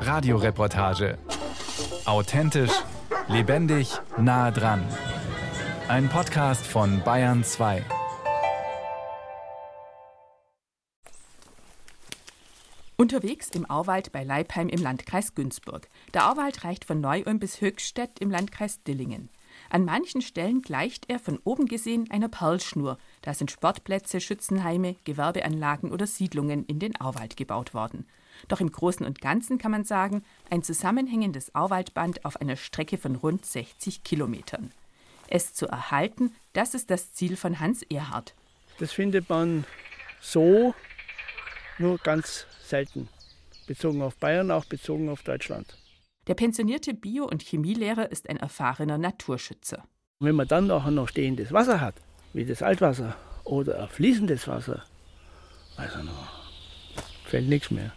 Radioreportage. Authentisch, lebendig, nah dran. Ein Podcast von Bayern 2. Unterwegs im Auwald bei Leipheim im Landkreis Günzburg. Der Auwald reicht von Neu-Ulm bis Höchstädt im Landkreis Dillingen. An manchen Stellen gleicht er von oben gesehen einer Perlschnur. Da sind Sportplätze, Schützenheime, Gewerbeanlagen oder Siedlungen in den Auwald gebaut worden. Doch im Großen und Ganzen kann man sagen, ein zusammenhängendes Auwaldband auf einer Strecke von rund 60 Kilometern. Es zu erhalten, das ist das Ziel von Hans Erhard. Das findet man so nur ganz selten. Bezogen auf Bayern, auch bezogen auf Deutschland. Der pensionierte Bio- und Chemielehrer ist ein erfahrener Naturschützer. wenn man dann auch noch stehendes Wasser hat, wie das Altwasser oder fließendes Wasser, also noch, fällt nichts mehr.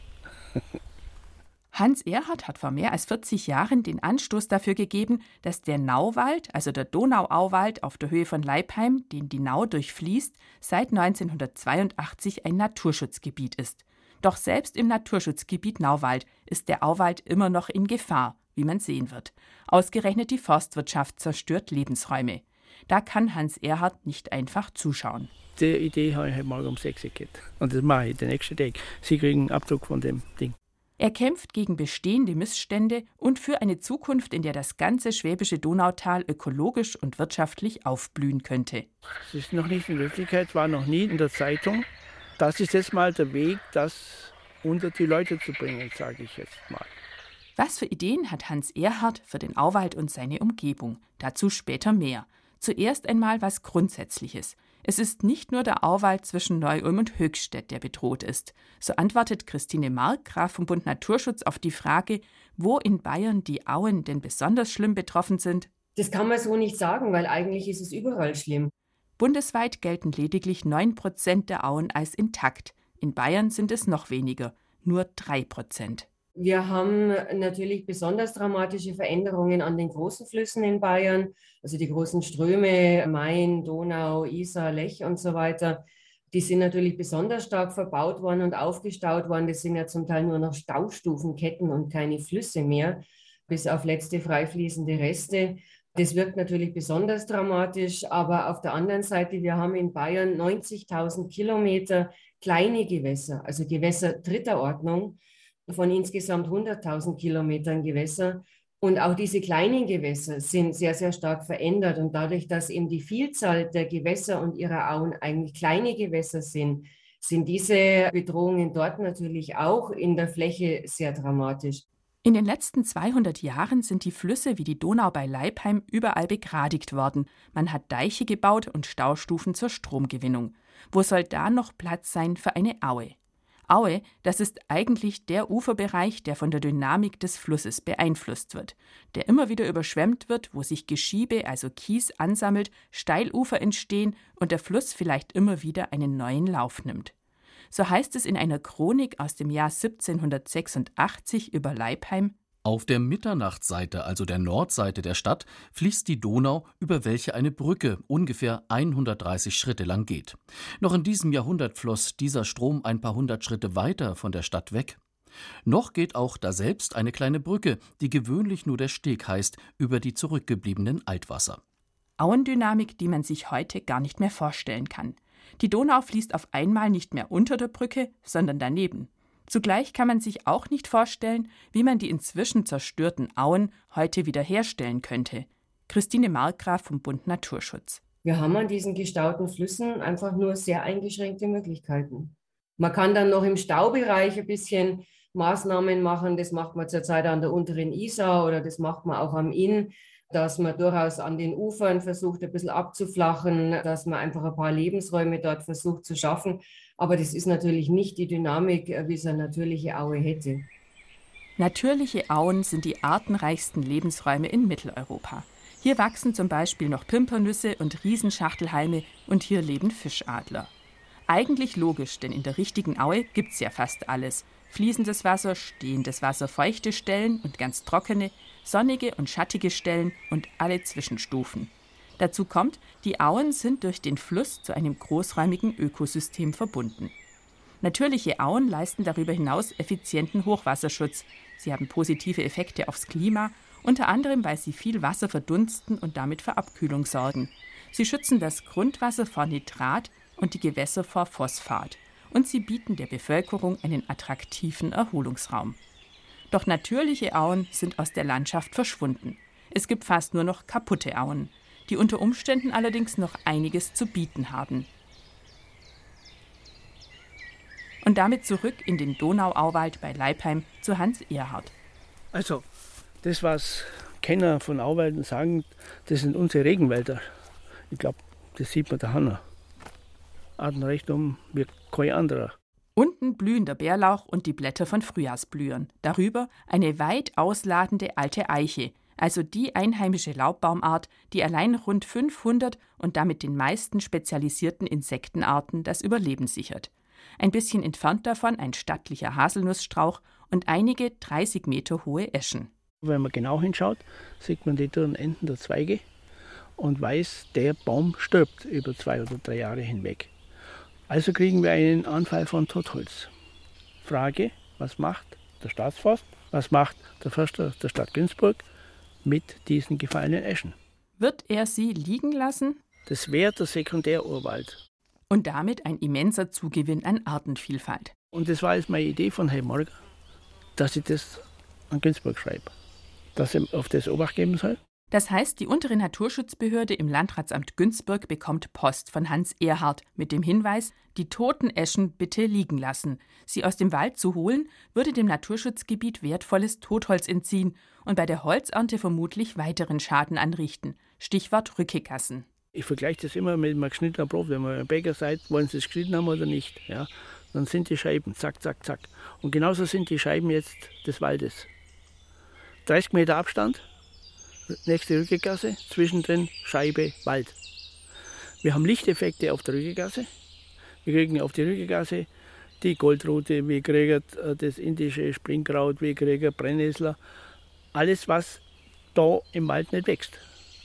Hans Erhard hat vor mehr als 40 Jahren den Anstoß dafür gegeben, dass der Nauwald, also der Donauauwald auf der Höhe von Leipheim, den die Nau durchfließt, seit 1982 ein Naturschutzgebiet ist. Doch selbst im Naturschutzgebiet Nauwald ist der Auwald immer noch in Gefahr, wie man sehen wird. Ausgerechnet die Forstwirtschaft zerstört Lebensräume. Da kann Hans Erhard nicht einfach zuschauen. Die Idee habe ich heute Morgen um 6 Uhr gehabt. Und das mache ich den nächsten Tag. Sie kriegen einen Abdruck von dem Ding. Er kämpft gegen bestehende Missstände und für eine Zukunft, in der das ganze schwäbische Donautal ökologisch und wirtschaftlich aufblühen könnte. Es ist noch nicht in Wirklichkeit, war noch nie in der Zeitung. Das ist jetzt mal der Weg, das unter die Leute zu bringen, sage ich jetzt mal. Was für Ideen hat Hans Erhard für den Auwald und seine Umgebung? Dazu später mehr. Zuerst einmal was Grundsätzliches. Es ist nicht nur der Auwald zwischen Neu-Ulm und Höchstädt, der bedroht ist. So antwortet Christine Mark, vom Bund Naturschutz, auf die Frage, wo in Bayern die Auen denn besonders schlimm betroffen sind. Das kann man so nicht sagen, weil eigentlich ist es überall schlimm. Bundesweit gelten lediglich 9 Prozent der Auen als intakt. In Bayern sind es noch weniger, nur 3 Prozent. Wir haben natürlich besonders dramatische Veränderungen an den großen Flüssen in Bayern, also die großen Ströme, Main, Donau, Isar, Lech und so weiter. Die sind natürlich besonders stark verbaut worden und aufgestaut worden. Das sind ja zum Teil nur noch Staustufenketten und keine Flüsse mehr, bis auf letzte freifließende Reste. Das wirkt natürlich besonders dramatisch, aber auf der anderen Seite, wir haben in Bayern 90.000 Kilometer kleine Gewässer, also Gewässer dritter Ordnung von insgesamt 100.000 Kilometern Gewässer. Und auch diese kleinen Gewässer sind sehr, sehr stark verändert. Und dadurch, dass eben die Vielzahl der Gewässer und ihrer Auen eigentlich kleine Gewässer sind, sind diese Bedrohungen dort natürlich auch in der Fläche sehr dramatisch. In den letzten 200 Jahren sind die Flüsse wie die Donau bei Leipheim überall begradigt worden. Man hat Deiche gebaut und Staustufen zur Stromgewinnung. Wo soll da noch Platz sein für eine Aue? Aue, das ist eigentlich der Uferbereich, der von der Dynamik des Flusses beeinflusst wird, der immer wieder überschwemmt wird, wo sich Geschiebe, also Kies, ansammelt, Steilufer entstehen und der Fluss vielleicht immer wieder einen neuen Lauf nimmt. So heißt es in einer Chronik aus dem Jahr 1786 über Leipheim auf der Mitternachtsseite, also der Nordseite der Stadt, fließt die Donau, über welche eine Brücke ungefähr 130 Schritte lang geht. Noch in diesem Jahrhundert floss dieser Strom ein paar hundert Schritte weiter von der Stadt weg. Noch geht auch daselbst eine kleine Brücke, die gewöhnlich nur der Steg heißt, über die zurückgebliebenen Altwasser. Auendynamik, die man sich heute gar nicht mehr vorstellen kann. Die Donau fließt auf einmal nicht mehr unter der Brücke, sondern daneben. Zugleich kann man sich auch nicht vorstellen, wie man die inzwischen zerstörten Auen heute wiederherstellen könnte. Christine Markgraf vom Bund Naturschutz. Wir haben an diesen gestauten Flüssen einfach nur sehr eingeschränkte Möglichkeiten. Man kann dann noch im Staubereich ein bisschen Maßnahmen machen. Das macht man zurzeit an der unteren Isar oder das macht man auch am Inn, dass man durchaus an den Ufern versucht, ein bisschen abzuflachen, dass man einfach ein paar Lebensräume dort versucht zu schaffen. Aber das ist natürlich nicht die Dynamik, äh, wie es eine natürliche Aue hätte. Natürliche Auen sind die artenreichsten Lebensräume in Mitteleuropa. Hier wachsen zum Beispiel noch Pimpernüsse und Riesenschachtelhalme und hier leben Fischadler. Eigentlich logisch, denn in der richtigen Aue gibt's ja fast alles. Fließendes Wasser, stehendes Wasser, feuchte Stellen und ganz trockene, sonnige und schattige Stellen und alle Zwischenstufen. Dazu kommt, die Auen sind durch den Fluss zu einem großräumigen Ökosystem verbunden. Natürliche Auen leisten darüber hinaus effizienten Hochwasserschutz. Sie haben positive Effekte aufs Klima, unter anderem weil sie viel Wasser verdunsten und damit für Abkühlung sorgen. Sie schützen das Grundwasser vor Nitrat und die Gewässer vor Phosphat. Und sie bieten der Bevölkerung einen attraktiven Erholungsraum. Doch natürliche Auen sind aus der Landschaft verschwunden. Es gibt fast nur noch kaputte Auen, die unter Umständen allerdings noch einiges zu bieten haben. Und damit zurück in den Donauauwald bei Leipheim zu Hans Erhard. Also, das, was Kenner von Auwalden sagen, das sind unsere Regenwälder. Ich glaube, das sieht man da Hanna. Artenrecht um wie kein anderer. Unten blühen der Bärlauch und die Blätter von Frühjahrsblühern. Darüber eine weit ausladende alte Eiche, also die einheimische Laubbaumart, die allein rund 500 und damit den meisten spezialisierten Insektenarten das Überleben sichert. Ein bisschen entfernt davon ein stattlicher Haselnussstrauch und einige 30 Meter hohe Eschen. Wenn man genau hinschaut, sieht man die dürren Enden der Zweige und weiß, der Baum stirbt über zwei oder drei Jahre hinweg. Also kriegen wir einen Anfall von Totholz. Frage, was macht der Staatsforst, was macht der Förster der Stadt Günzburg mit diesen gefallenen Eschen? Wird er sie liegen lassen? Das wäre der Sekundärurwald. Und damit ein immenser Zugewinn an Artenvielfalt. Und das war jetzt meine Idee von Herrn Morger, dass ich das an Günzburg schreibe. Dass er auf das Obacht geben soll das heißt, die untere Naturschutzbehörde im Landratsamt Günzburg bekommt Post von Hans Erhard mit dem Hinweis, die toten Eschen bitte liegen lassen. Sie aus dem Wald zu holen, würde dem Naturschutzgebiet wertvolles Totholz entziehen und bei der Holzernte vermutlich weiteren Schaden anrichten. Stichwort Rückekassen. Ich vergleiche das immer mit einem geschnittenen Brot. Wenn man ein Bäcker sagt, wollen Sie es geschnitten haben oder nicht, ja, dann sind die Scheiben zack, zack, zack. Und genauso sind die Scheiben jetzt des Waldes. 30 Meter Abstand, nächste Rückegasse, zwischendrin Scheibe, Wald. Wir haben Lichteffekte auf der Rückegasse. Wir kriegen auf die Rückegasse die Goldrute, wir kriegen äh, das indische Springkraut, wir kriegen Brennnessler. Alles, was da im Wald nicht wächst,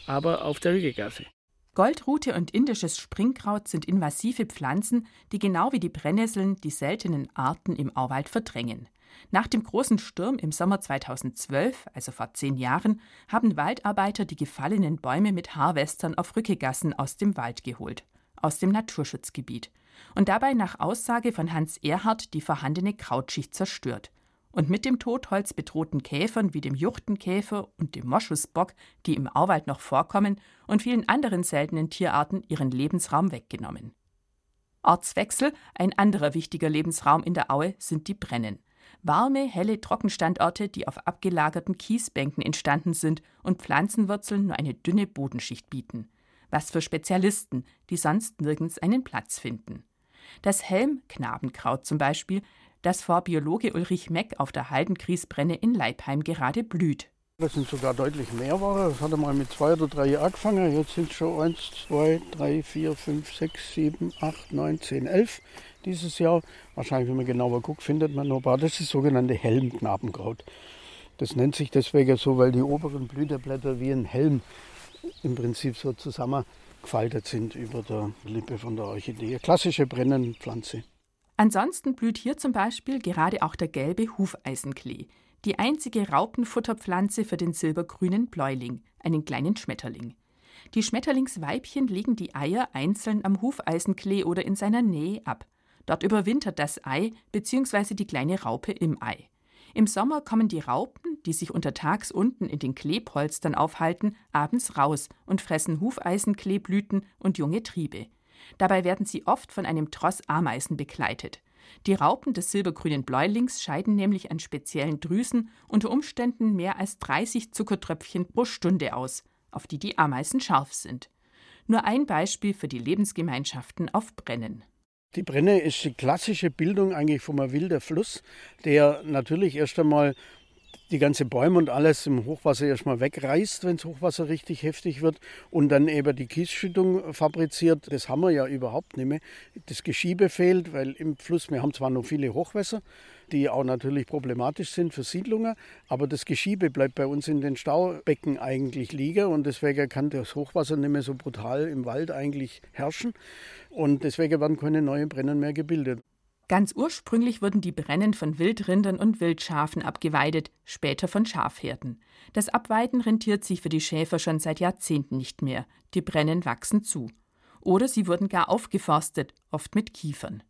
aber auf der Rückegasse. Goldrute und indisches Springkraut sind invasive Pflanzen, die genau wie die Brennnesseln die seltenen Arten im Auwald verdrängen. Nach dem großen Sturm im Sommer 2012, also vor zehn Jahren, haben Waldarbeiter die gefallenen Bäume mit Harvestern auf Rückegassen aus dem Wald geholt, aus dem Naturschutzgebiet, und dabei nach Aussage von Hans Erhard die vorhandene Krautschicht zerstört. Und mit dem Totholz bedrohten Käfern wie dem Juchtenkäfer und dem Moschusbock, die im Auwald noch vorkommen, und vielen anderen seltenen Tierarten ihren Lebensraum weggenommen. Ortswechsel, ein anderer wichtiger Lebensraum in der Aue, sind die Brennen warme, helle Trockenstandorte, die auf abgelagerten Kiesbänken entstanden sind und Pflanzenwurzeln nur eine dünne Bodenschicht bieten. Was für Spezialisten, die sonst nirgends einen Platz finden. Das Helmknabenkraut zum Beispiel, das vor Biologe Ulrich Meck auf der Haldenkriesbrenne in Leipheim gerade blüht. Das sind sogar deutlich mehr Ware. Das hat mal mit zwei oder drei angefangen. Jetzt sind es schon eins, zwei, drei, vier, fünf, sechs, sieben, acht, neun, zehn, elf dieses Jahr. Wahrscheinlich, wenn man genauer guckt, findet man noch ein paar. Das ist sogenannte Helmknabenkraut. Das nennt sich deswegen so, weil die oberen Blüterblätter wie ein Helm im Prinzip so zusammengefaltet sind über der Lippe von der Orchidee. Klassische Brennenpflanze. Ansonsten blüht hier zum Beispiel gerade auch der gelbe Hufeisenklee, die einzige Raupenfutterpflanze für den silbergrünen Bläuling, einen kleinen Schmetterling. Die Schmetterlingsweibchen legen die Eier einzeln am Hufeisenklee oder in seiner Nähe ab. Dort überwintert das Ei bzw. die kleine Raupe im Ei. Im Sommer kommen die Raupen, die sich untertags unten in den Kleepolstern aufhalten, abends raus und fressen Hufeisenkleeblüten und junge Triebe. Dabei werden sie oft von einem Tross Ameisen begleitet. Die Raupen des silbergrünen Bläulings scheiden nämlich an speziellen Drüsen unter Umständen mehr als 30 Zuckertröpfchen pro Stunde aus, auf die die Ameisen scharf sind. Nur ein Beispiel für die Lebensgemeinschaften auf Brennen. Die Brenne ist die klassische Bildung eigentlich vom wilder Fluss, der natürlich erst einmal die ganze Bäume und alles im Hochwasser erstmal wegreißt, wenn das Hochwasser richtig heftig wird und dann eben die Kiesschüttung fabriziert. Das haben wir ja überhaupt nicht mehr. Das Geschiebe fehlt, weil im Fluss, wir haben zwar noch viele Hochwässer, die auch natürlich problematisch sind für Siedlungen. Aber das Geschiebe bleibt bei uns in den Staubecken eigentlich liegen und deswegen kann das Hochwasser nicht mehr so brutal im Wald eigentlich herrschen. Und deswegen werden keine neuen Brennen mehr gebildet. Ganz ursprünglich wurden die Brennen von Wildrindern und Wildschafen abgeweidet, später von Schafherden. Das Abweiden rentiert sich für die Schäfer schon seit Jahrzehnten nicht mehr. Die Brennen wachsen zu. Oder sie wurden gar aufgeforstet, oft mit Kiefern.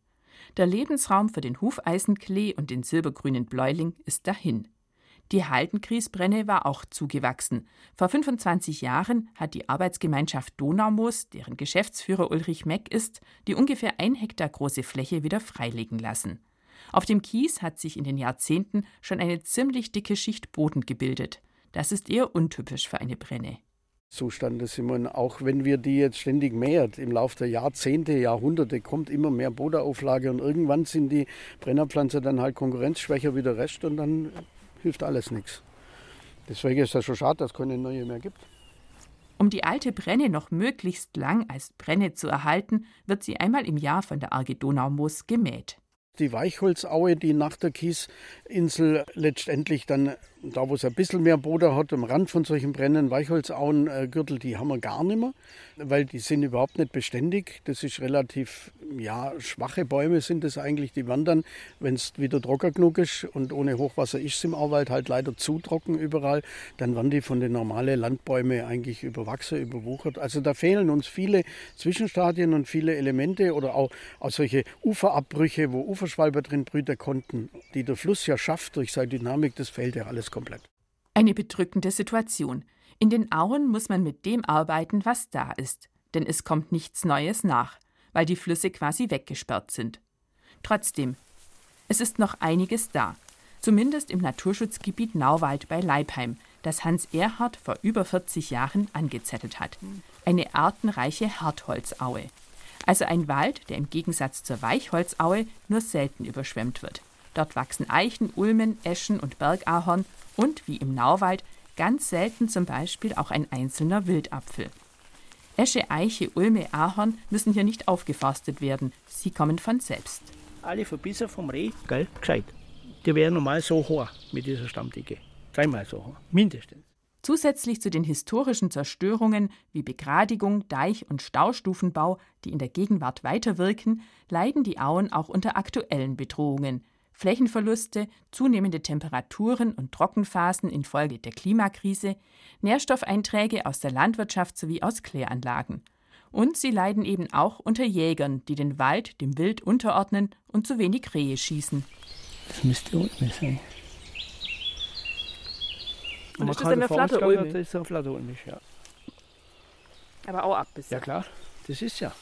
Der Lebensraum für den Hufeisenklee und den silbergrünen Bläuling ist dahin. Die Haldenkriesbrenne war auch zugewachsen. Vor 25 Jahren hat die Arbeitsgemeinschaft Donaumoos, deren Geschäftsführer Ulrich Meck ist, die ungefähr ein Hektar große Fläche wieder freilegen lassen. Auf dem Kies hat sich in den Jahrzehnten schon eine ziemlich dicke Schicht Boden gebildet. Das ist eher untypisch für eine Brenne. Zustande, Simon. Auch wenn wir die jetzt ständig mehrt, im Laufe der Jahrzehnte, Jahrhunderte kommt immer mehr Boderauflage und irgendwann sind die Brennerpflanzen dann halt konkurrenzschwächer wie der Rest und dann hilft alles nichts. Deswegen ist das schon schade, dass es keine neue mehr gibt. Um die alte Brenne noch möglichst lang als Brenne zu erhalten, wird sie einmal im Jahr von der Arge Donaumoos gemäht. Die Weichholzaue, die nach der Kiesinsel letztendlich dann da wo es ein bisschen mehr Boden hat, am Rand von solchen brennenden Weichholzauengürtel, die haben wir gar nicht mehr, weil die sind überhaupt nicht beständig. Das ist relativ, ja, schwache Bäume sind das eigentlich, die wandern, wenn es wieder trocken genug ist und ohne Hochwasser ist es im Auwald halt leider zu trocken überall, dann werden die von den normalen Landbäumen eigentlich überwachsen, überwuchert. Also da fehlen uns viele Zwischenstadien und viele Elemente oder auch, auch solche Uferabbrüche, wo Uferschwalber drin brüten konnten, die der Fluss ja schafft durch seine Dynamik, das fehlt ja alles komplett. Eine bedrückende Situation. In den Auen muss man mit dem arbeiten, was da ist, denn es kommt nichts Neues nach, weil die Flüsse quasi weggesperrt sind. Trotzdem, es ist noch einiges da, zumindest im Naturschutzgebiet Nauwald bei Leipheim, das Hans Erhard vor über 40 Jahren angezettelt hat. Eine artenreiche Hartholzaue. Also ein Wald, der im Gegensatz zur Weichholzaue nur selten überschwemmt wird. Dort wachsen Eichen, Ulmen, Eschen und Bergahorn und, wie im Nauwald, ganz selten zum Beispiel auch ein einzelner Wildapfel. Esche, Eiche, Ulme, Ahorn müssen hier nicht aufgeforstet werden, sie kommen von selbst. Alle Verbisse vom Reh, gell, gescheit. Die wären normal so hoch mit dieser Stammdicke. Dreimal so hoch, mindestens. Zusätzlich zu den historischen Zerstörungen wie Begradigung, Deich- und Staustufenbau, die in der Gegenwart weiterwirken, leiden die Auen auch unter aktuellen Bedrohungen, Flächenverluste, zunehmende Temperaturen und Trockenphasen infolge der Klimakrise, Nährstoffeinträge aus der Landwirtschaft sowie aus Kläranlagen. Und sie leiden eben auch unter Jägern, die den Wald dem Wild unterordnen und zu wenig Rehe schießen. Das müsste unten sein. Und ist das eine Flatterulme? Das ist eine Flatterulme, ja. Aber auch ab bisher. Ja klar, das ist ja.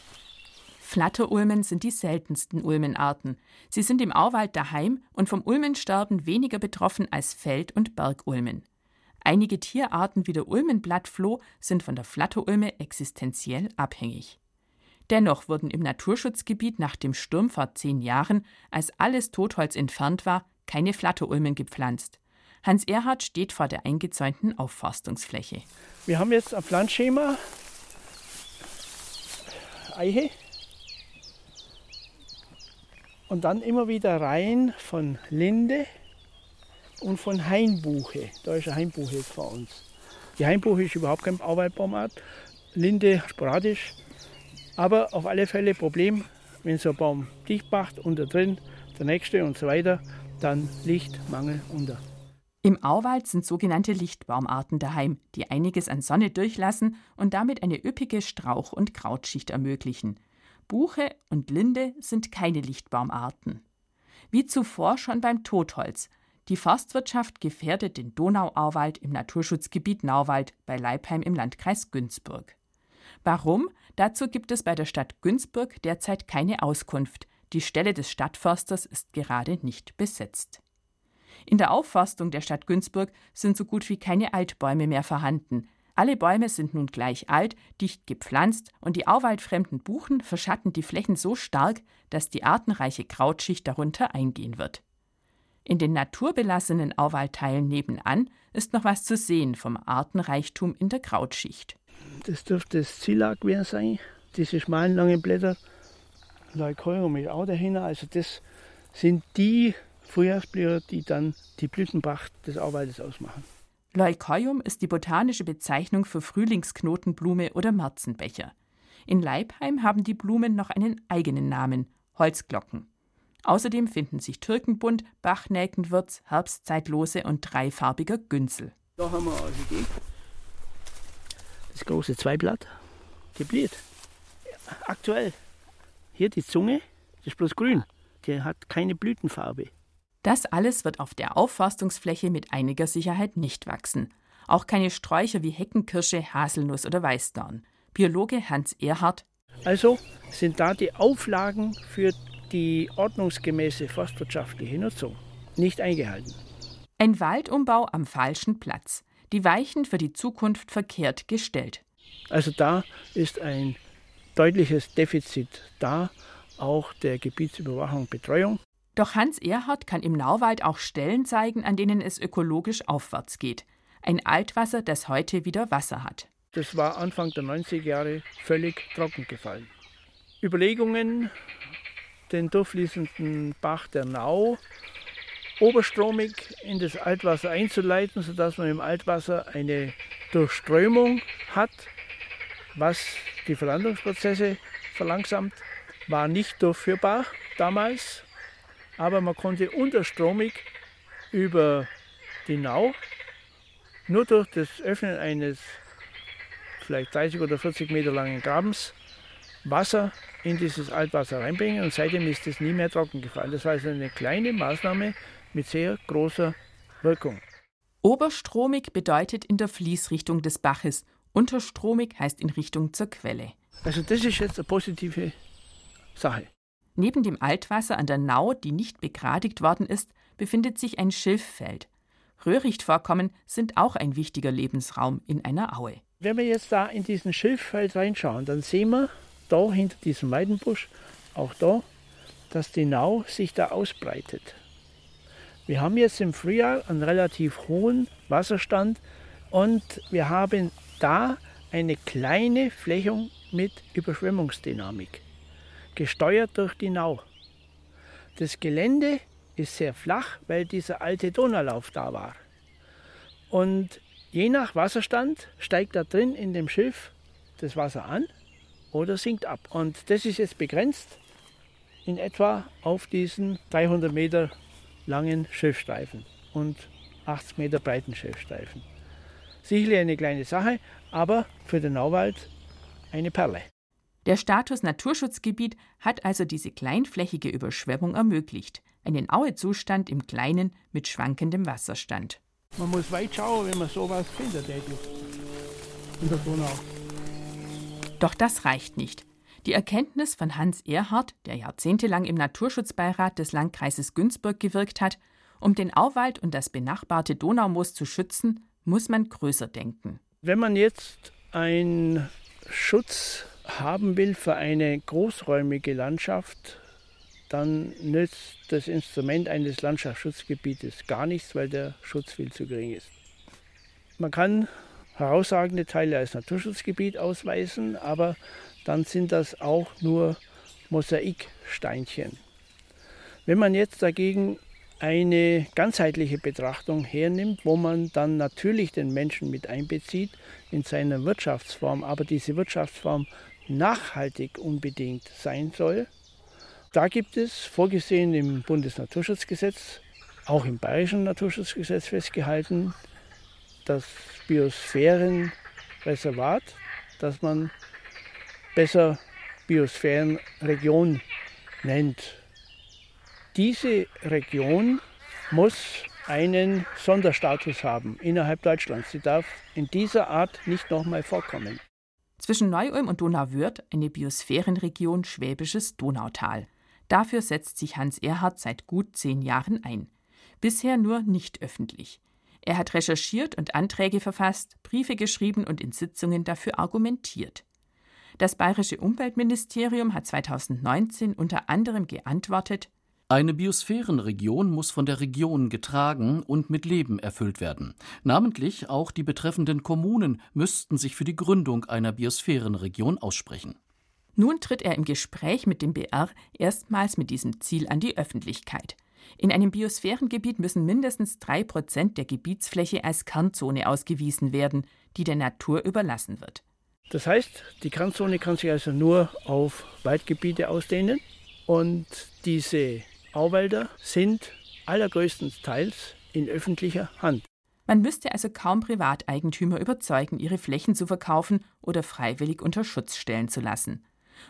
Flatterulmen sind die seltensten Ulmenarten. Sie sind im Auwald daheim und vom Ulmensterben weniger betroffen als Feld- und Bergulmen. Einige Tierarten wie der Ulmenblattfloh sind von der Flatterulme existenziell abhängig. Dennoch wurden im Naturschutzgebiet nach dem Sturm vor zehn Jahren, als alles Totholz entfernt war, keine Flatterulmen gepflanzt. Hans Erhard steht vor der eingezäunten Aufforstungsfläche. Wir haben jetzt ein Pflanzschema. Eiche, und dann immer wieder rein von Linde und von Hainbuche. Da ist eine Hainbuche jetzt vor uns. Die Hainbuche ist überhaupt kein Arbeitbaumart. Linde sporadisch. Aber auf alle Fälle Problem, wenn so ein Baum dicht macht, unter drin, der nächste und so weiter, dann Lichtmangel unter. Im Auwald sind sogenannte Lichtbaumarten daheim, die einiges an Sonne durchlassen und damit eine üppige Strauch- und Krautschicht ermöglichen. Buche und Linde sind keine Lichtbaumarten. Wie zuvor schon beim Totholz. Die Forstwirtschaft gefährdet den Donauauwald im Naturschutzgebiet Nauwald bei Leipheim im Landkreis Günzburg. Warum? Dazu gibt es bei der Stadt Günzburg derzeit keine Auskunft. Die Stelle des Stadtförsters ist gerade nicht besetzt. In der Aufforstung der Stadt Günzburg sind so gut wie keine Altbäume mehr vorhanden. Alle Bäume sind nun gleich alt, dicht gepflanzt und die auwaldfremden Buchen verschatten die Flächen so stark, dass die artenreiche Krautschicht darunter eingehen wird. In den naturbelassenen Auwaldteilen nebenan ist noch was zu sehen vom Artenreichtum in der Krautschicht. Das dürfte das Zilagwehr sein, diese schmalen langen Blätter. Leucoium ist auch dahinter. Also das sind die Frühjahrsblüher, die dann die Blütenpracht des Auwaldes ausmachen. Leucoium ist die botanische Bezeichnung für Frühlingsknotenblume oder Märzenbecher. In Leipheim haben die Blumen noch einen eigenen Namen, Holzglocken. Außerdem finden sich Türkenbund, Bachnäkenwürz, Herbstzeitlose und dreifarbiger Günzel. Da haben wir also die, das große Zweiblatt, gebliert. Aktuell. Hier die Zunge, das ist bloß grün. Die hat keine Blütenfarbe. Das alles wird auf der Aufforstungsfläche mit einiger Sicherheit nicht wachsen. Auch keine Sträucher wie Heckenkirsche, Haselnuss oder Weißdorn. Biologe Hans Erhardt. Also sind da die Auflagen für die ordnungsgemäße forstwirtschaftliche Nutzung nicht eingehalten. Ein Waldumbau am falschen Platz. Die Weichen für die Zukunft verkehrt gestellt. Also da ist ein deutliches Defizit da, auch der Gebietsüberwachung und Betreuung. Doch Hans Erhardt kann im Nauwald auch Stellen zeigen, an denen es ökologisch aufwärts geht. Ein Altwasser, das heute wieder Wasser hat. Das war Anfang der 90er Jahre völlig trocken gefallen. Überlegungen, den durchfließenden Bach der Nau oberstromig in das Altwasser einzuleiten, sodass man im Altwasser eine Durchströmung hat, was die Verlandungsprozesse verlangsamt, war nicht durchführbar damals, aber man konnte unterstromig über die Nau nur durch das Öffnen eines vielleicht 30 oder 40 Meter langen Grabens Wasser in dieses Altwasser reinbringen und seitdem ist es nie mehr trocken gefallen. Das war also eine kleine Maßnahme mit sehr großer Wirkung. Oberstromig bedeutet in der Fließrichtung des Baches, unterstromig heißt in Richtung zur Quelle. Also das ist jetzt eine positive Sache. Neben dem Altwasser an der Nau, die nicht begradigt worden ist, befindet sich ein Schilffeld. Röhrichtvorkommen sind auch ein wichtiger Lebensraum in einer Aue. Wenn wir jetzt da in diesen Schilffeld reinschauen, dann sehen wir da hinter diesem Weidenbusch, auch da, dass die Nau sich da ausbreitet. Wir haben jetzt im Frühjahr einen relativ hohen Wasserstand und wir haben da eine kleine Flächung mit Überschwemmungsdynamik, gesteuert durch die Nau. Das Gelände ist sehr flach, weil dieser alte Donaulauf da war. Und je nach Wasserstand steigt da drin in dem Schiff das Wasser an oder sinkt ab. Und das ist jetzt begrenzt in etwa auf diesen 300 Meter langen Schiffstreifen und 80 Meter breiten Schiffstreifen. Sicherlich eine kleine Sache, aber für den Nauwald eine Perle. Der Status Naturschutzgebiet hat also diese kleinflächige Überschwemmung ermöglicht, einen Auezustand im Kleinen mit schwankendem Wasserstand. Man muss weit schauen, wenn man sowas findet in der Donau. Doch das reicht nicht. Die Erkenntnis von Hans Erhardt, der jahrzehntelang im Naturschutzbeirat des Landkreises Günzburg gewirkt hat, um den Auwald und das benachbarte Donaumoos zu schützen, muss man größer denken. Wenn man jetzt einen Schutz haben will für eine großräumige Landschaft, dann nützt das Instrument eines Landschaftsschutzgebietes gar nichts, weil der Schutz viel zu gering ist. Man kann herausragende Teile als Naturschutzgebiet ausweisen, aber dann sind das auch nur Mosaiksteinchen. Wenn man jetzt dagegen eine ganzheitliche Betrachtung hernimmt, wo man dann natürlich den Menschen mit einbezieht in seiner Wirtschaftsform, aber diese Wirtschaftsform nachhaltig unbedingt sein soll, da gibt es vorgesehen im Bundesnaturschutzgesetz, auch im Bayerischen Naturschutzgesetz festgehalten, das Biosphärenreservat, das man besser Biosphärenregion nennt. Diese Region muss einen Sonderstatus haben innerhalb Deutschlands. Sie darf in dieser Art nicht nochmal vorkommen. Zwischen Neu-Ulm und Donauwörth eine Biosphärenregion Schwäbisches Donautal. Dafür setzt sich Hans Erhard seit gut zehn Jahren ein. Bisher nur nicht öffentlich. Er hat recherchiert und Anträge verfasst, Briefe geschrieben und in Sitzungen dafür argumentiert. Das bayerische Umweltministerium hat 2019 unter anderem geantwortet, eine Biosphärenregion muss von der Region getragen und mit Leben erfüllt werden. Namentlich auch die betreffenden Kommunen müssten sich für die Gründung einer Biosphärenregion aussprechen. Nun tritt er im Gespräch mit dem BR erstmals mit diesem Ziel an die Öffentlichkeit. In einem Biosphärengebiet müssen mindestens drei Prozent der Gebietsfläche als Kernzone ausgewiesen werden, die der Natur überlassen wird. Das heißt, die Kernzone kann sich also nur auf Waldgebiete ausdehnen und diese Auwälder sind allergrößtenteils in öffentlicher Hand. Man müsste also kaum Privateigentümer überzeugen, ihre Flächen zu verkaufen oder freiwillig unter Schutz stellen zu lassen.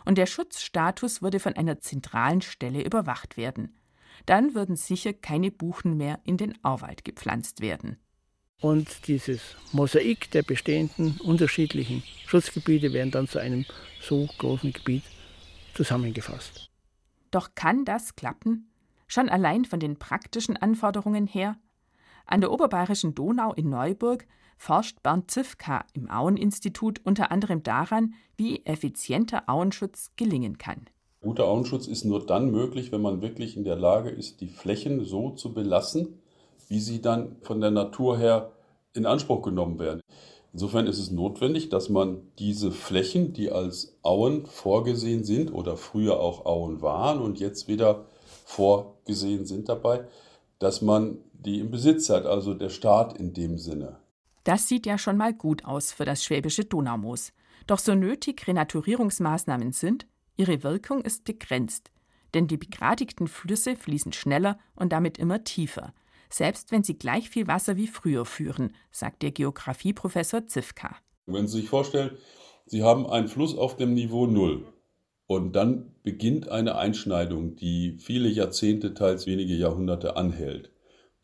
Und der Schutzstatus würde von einer zentralen Stelle überwacht werden. Dann würden sicher keine Buchen mehr in den Auwald gepflanzt werden. Und dieses Mosaik der bestehenden unterschiedlichen Schutzgebiete werden dann zu einem so großen Gebiet zusammengefasst. Doch kann das klappen? Schon allein von den praktischen Anforderungen her? An der Oberbayerischen Donau in Neuburg forscht Bernd Zivka im Aueninstitut unter anderem daran, wie effizienter Auenschutz gelingen kann. Guter Auenschutz ist nur dann möglich, wenn man wirklich in der Lage ist, die Flächen so zu belassen, wie sie dann von der Natur her in Anspruch genommen werden. Insofern ist es notwendig, dass man diese Flächen, die als Auen vorgesehen sind oder früher auch Auen waren und jetzt wieder vorgesehen sind dabei, dass man die im Besitz hat, also der Staat in dem Sinne. Das sieht ja schon mal gut aus für das schwäbische Donaumoos. Doch so nötig Renaturierungsmaßnahmen sind, ihre Wirkung ist begrenzt. Denn die begradigten Flüsse fließen schneller und damit immer tiefer, selbst wenn sie gleich viel Wasser wie früher führen, sagt der Geographieprofessor Zivka. Wenn Sie sich vorstellen, Sie haben einen Fluss auf dem Niveau Null und dann beginnt eine Einschneidung, die viele Jahrzehnte, teils wenige Jahrhunderte anhält.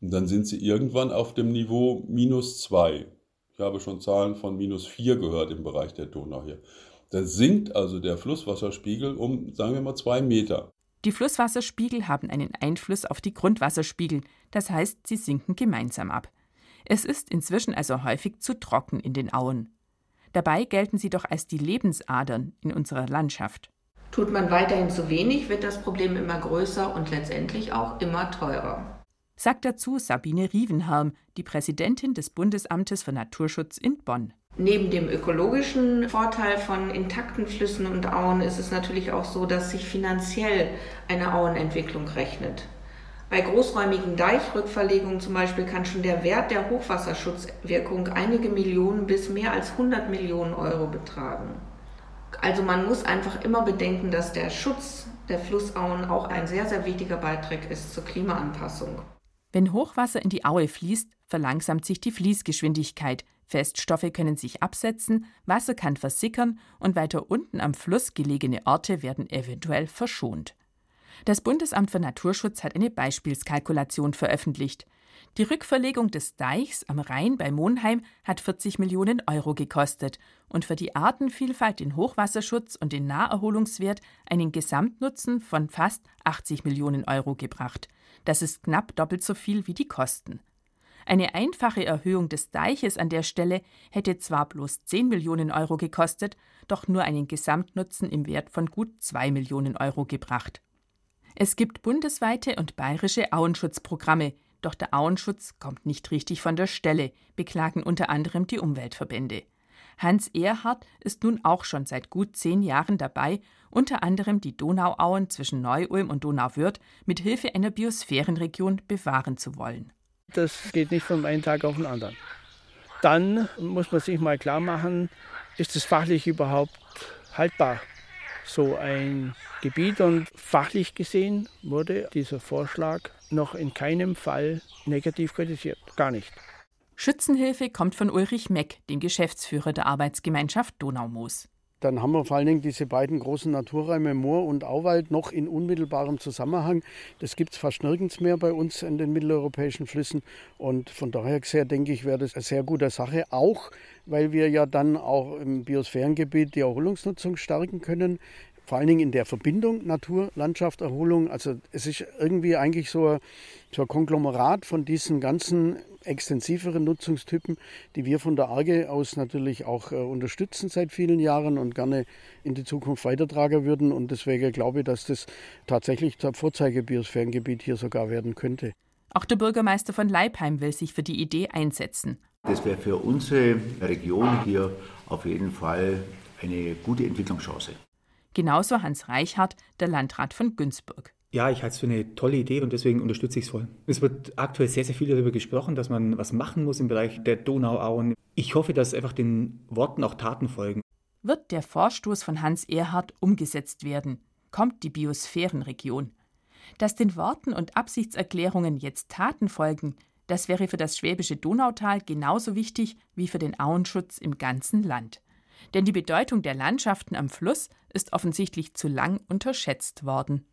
Und dann sind sie irgendwann auf dem Niveau minus zwei. Ich habe schon Zahlen von minus vier gehört im Bereich der Donau hier. Da sinkt also der Flusswasserspiegel um, sagen wir mal, zwei Meter. Die Flusswasserspiegel haben einen Einfluss auf die Grundwasserspiegel, das heißt, sie sinken gemeinsam ab. Es ist inzwischen also häufig zu trocken in den Auen. Dabei gelten sie doch als die Lebensadern in unserer Landschaft. Tut man weiterhin zu wenig, wird das Problem immer größer und letztendlich auch immer teurer sagt dazu Sabine Rievenherm, die Präsidentin des Bundesamtes für Naturschutz in Bonn. Neben dem ökologischen Vorteil von intakten Flüssen und Auen ist es natürlich auch so, dass sich finanziell eine Auenentwicklung rechnet. Bei großräumigen Deichrückverlegungen zum Beispiel kann schon der Wert der Hochwasserschutzwirkung einige Millionen bis mehr als 100 Millionen Euro betragen. Also man muss einfach immer bedenken, dass der Schutz der Flussauen auch ein sehr, sehr wichtiger Beitrag ist zur Klimaanpassung. Wenn Hochwasser in die Aue fließt, verlangsamt sich die Fließgeschwindigkeit, Feststoffe können sich absetzen, Wasser kann versickern und weiter unten am Fluss gelegene Orte werden eventuell verschont. Das Bundesamt für Naturschutz hat eine Beispielskalkulation veröffentlicht. Die Rückverlegung des Deichs am Rhein bei Monheim hat 40 Millionen Euro gekostet und für die Artenvielfalt, den Hochwasserschutz und den Naherholungswert einen Gesamtnutzen von fast 80 Millionen Euro gebracht. Das ist knapp doppelt so viel wie die Kosten. Eine einfache Erhöhung des Deiches an der Stelle hätte zwar bloß 10 Millionen Euro gekostet, doch nur einen Gesamtnutzen im Wert von gut 2 Millionen Euro gebracht. Es gibt bundesweite und bayerische Auenschutzprogramme, doch der Auenschutz kommt nicht richtig von der Stelle, beklagen unter anderem die Umweltverbände. Hans Erhardt ist nun auch schon seit gut zehn Jahren dabei, unter anderem die Donauauen zwischen Neu-Ulm und Donauwörth mit Hilfe einer Biosphärenregion bewahren zu wollen. Das geht nicht von einem Tag auf den anderen. Dann muss man sich mal klar machen, ist es fachlich überhaupt haltbar, so ein Gebiet. Und fachlich gesehen wurde dieser Vorschlag noch in keinem Fall negativ kritisiert. Gar nicht. Schützenhilfe kommt von Ulrich Meck, dem Geschäftsführer der Arbeitsgemeinschaft Donaumoos. Dann haben wir vor allen Dingen diese beiden großen Naturräume Moor und Auwald noch in unmittelbarem Zusammenhang. Das gibt es fast nirgends mehr bei uns in den mitteleuropäischen Flüssen. Und von daher gesehen, denke ich, wäre das eine sehr gute Sache. Auch, weil wir ja dann auch im Biosphärengebiet die Erholungsnutzung stärken können vor allen Dingen in der Verbindung Natur, Landschaft, Erholung. Also es ist irgendwie eigentlich so ein, so ein Konglomerat von diesen ganzen extensiveren Nutzungstypen, die wir von der ARGE aus natürlich auch äh, unterstützen seit vielen Jahren und gerne in die Zukunft weitertragen würden. Und deswegen glaube ich, dass das tatsächlich zum Vorzeigebiosphärengebiet hier sogar werden könnte. Auch der Bürgermeister von Leipheim will sich für die Idee einsetzen. Das wäre für unsere Region hier auf jeden Fall eine gute Entwicklungschance. Genauso Hans Reichhardt, der Landrat von Günzburg. Ja, ich halte es für eine tolle Idee und deswegen unterstütze ich es voll. Es wird aktuell sehr, sehr viel darüber gesprochen, dass man was machen muss im Bereich der Donauauen. Ich hoffe, dass einfach den Worten auch Taten folgen. Wird der Vorstoß von Hans Erhard umgesetzt werden, kommt die Biosphärenregion. Dass den Worten und Absichtserklärungen jetzt Taten folgen, das wäre für das schwäbische Donautal genauso wichtig wie für den Auenschutz im ganzen Land. Denn die Bedeutung der Landschaften am Fluss ist offensichtlich zu lang unterschätzt worden.